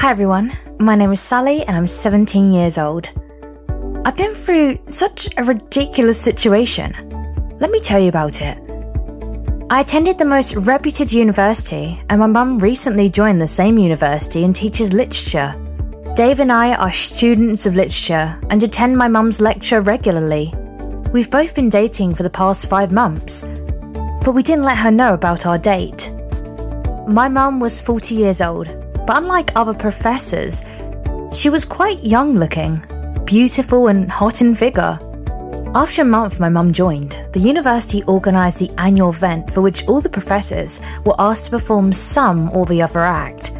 Hi everyone, my name is Sally and I'm 17 years old. I've been through such a ridiculous situation. Let me tell you about it. I attended the most reputed university, and my mum recently joined the same university and teaches literature. Dave and I are students of literature and attend my mum's lecture regularly. We've both been dating for the past five months, but we didn't let her know about our date. My mum was 40 years old, but unlike other professors, she was quite young looking beautiful and hot in figure. After a month, my mum joined. The university organised the annual event for which all the professors were asked to perform some or the other act.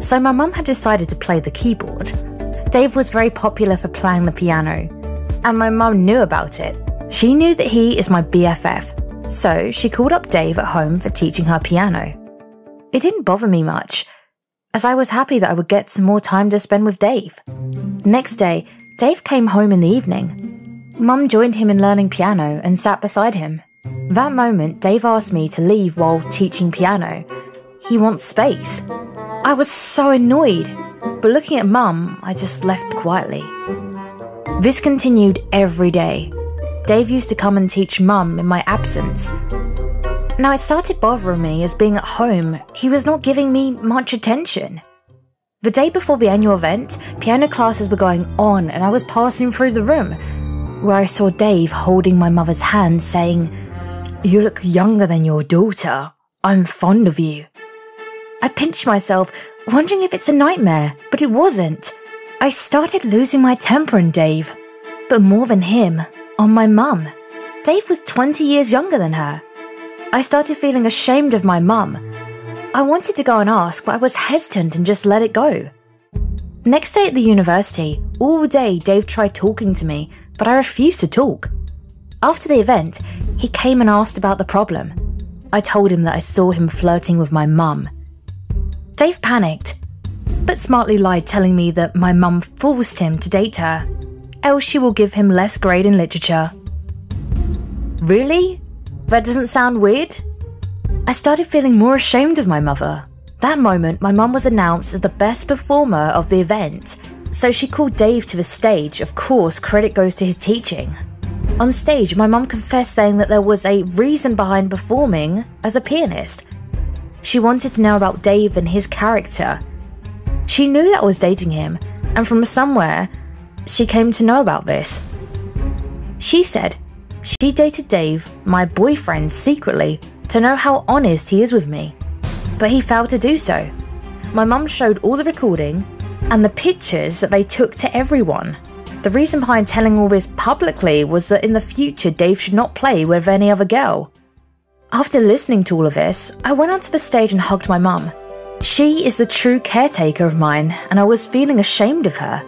So my mum had decided to play the keyboard. Dave was very popular for playing the piano, and my mum knew about it. She knew that he is my BFF, so she called up Dave at home for teaching her piano. It didn't bother me much, as I was happy that I would get some more time to spend with Dave. Next day, Dave came home in the evening. Mum joined him in learning piano and sat beside him. That moment, Dave asked me to leave while teaching piano. He wants space. I was so annoyed, but looking at Mum, I just left quietly. This continued every day. Dave used to come and teach Mum in my absence. Now it started bothering me as being at home, he was not giving me much attention. The day before the annual event, piano classes were going on, and I was passing through the room where I saw Dave holding my mother's hand, saying, You look younger than your daughter. I'm fond of you. I pinched myself, wondering if it's a nightmare, but it wasn't. I started losing my temper on Dave, but more than him, on my mum. Dave was 20 years younger than her. I started feeling ashamed of my mum I wanted to go and ask, but I was hesitant and just let it go. Next day at the university, all day Dave tried talking to me, but I refused to talk. After the event, he came and asked about the problem. I told him that I saw him flirting with my mum. Dave panicked, but smartly lied, telling me that my mum forced him to date her, else she will give him less grade in literature. Really? That doesn't sound weird? I started feeling more ashamed of my mother. That moment, my mum was announced as the best performer of the event, so she called Dave to the stage. Of course, credit goes to his teaching. On stage, my mum confessed saying that there was a reason behind performing as a pianist. She wanted to know about Dave and his character. She knew that I was dating him, and from somewhere, she came to know about this. She said she dated Dave, my boyfriend, secretly to know how honest he is with me. But he failed to do so. My mum showed all the recording and the pictures that they took to everyone. The reason behind telling all this publicly was that in the future Dave should not play with any other girl. After listening to all of this, I went onto the stage and hugged my mum. She is the true caretaker of mine, and I was feeling ashamed of her.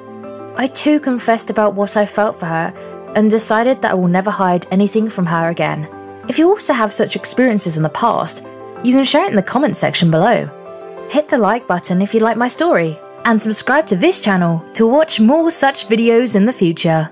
I too confessed about what I felt for her and decided that I will never hide anything from her again. If you also have such experiences in the past, you can share it in the comments section below. Hit the like button if you like my story, and subscribe to this channel to watch more such videos in the future.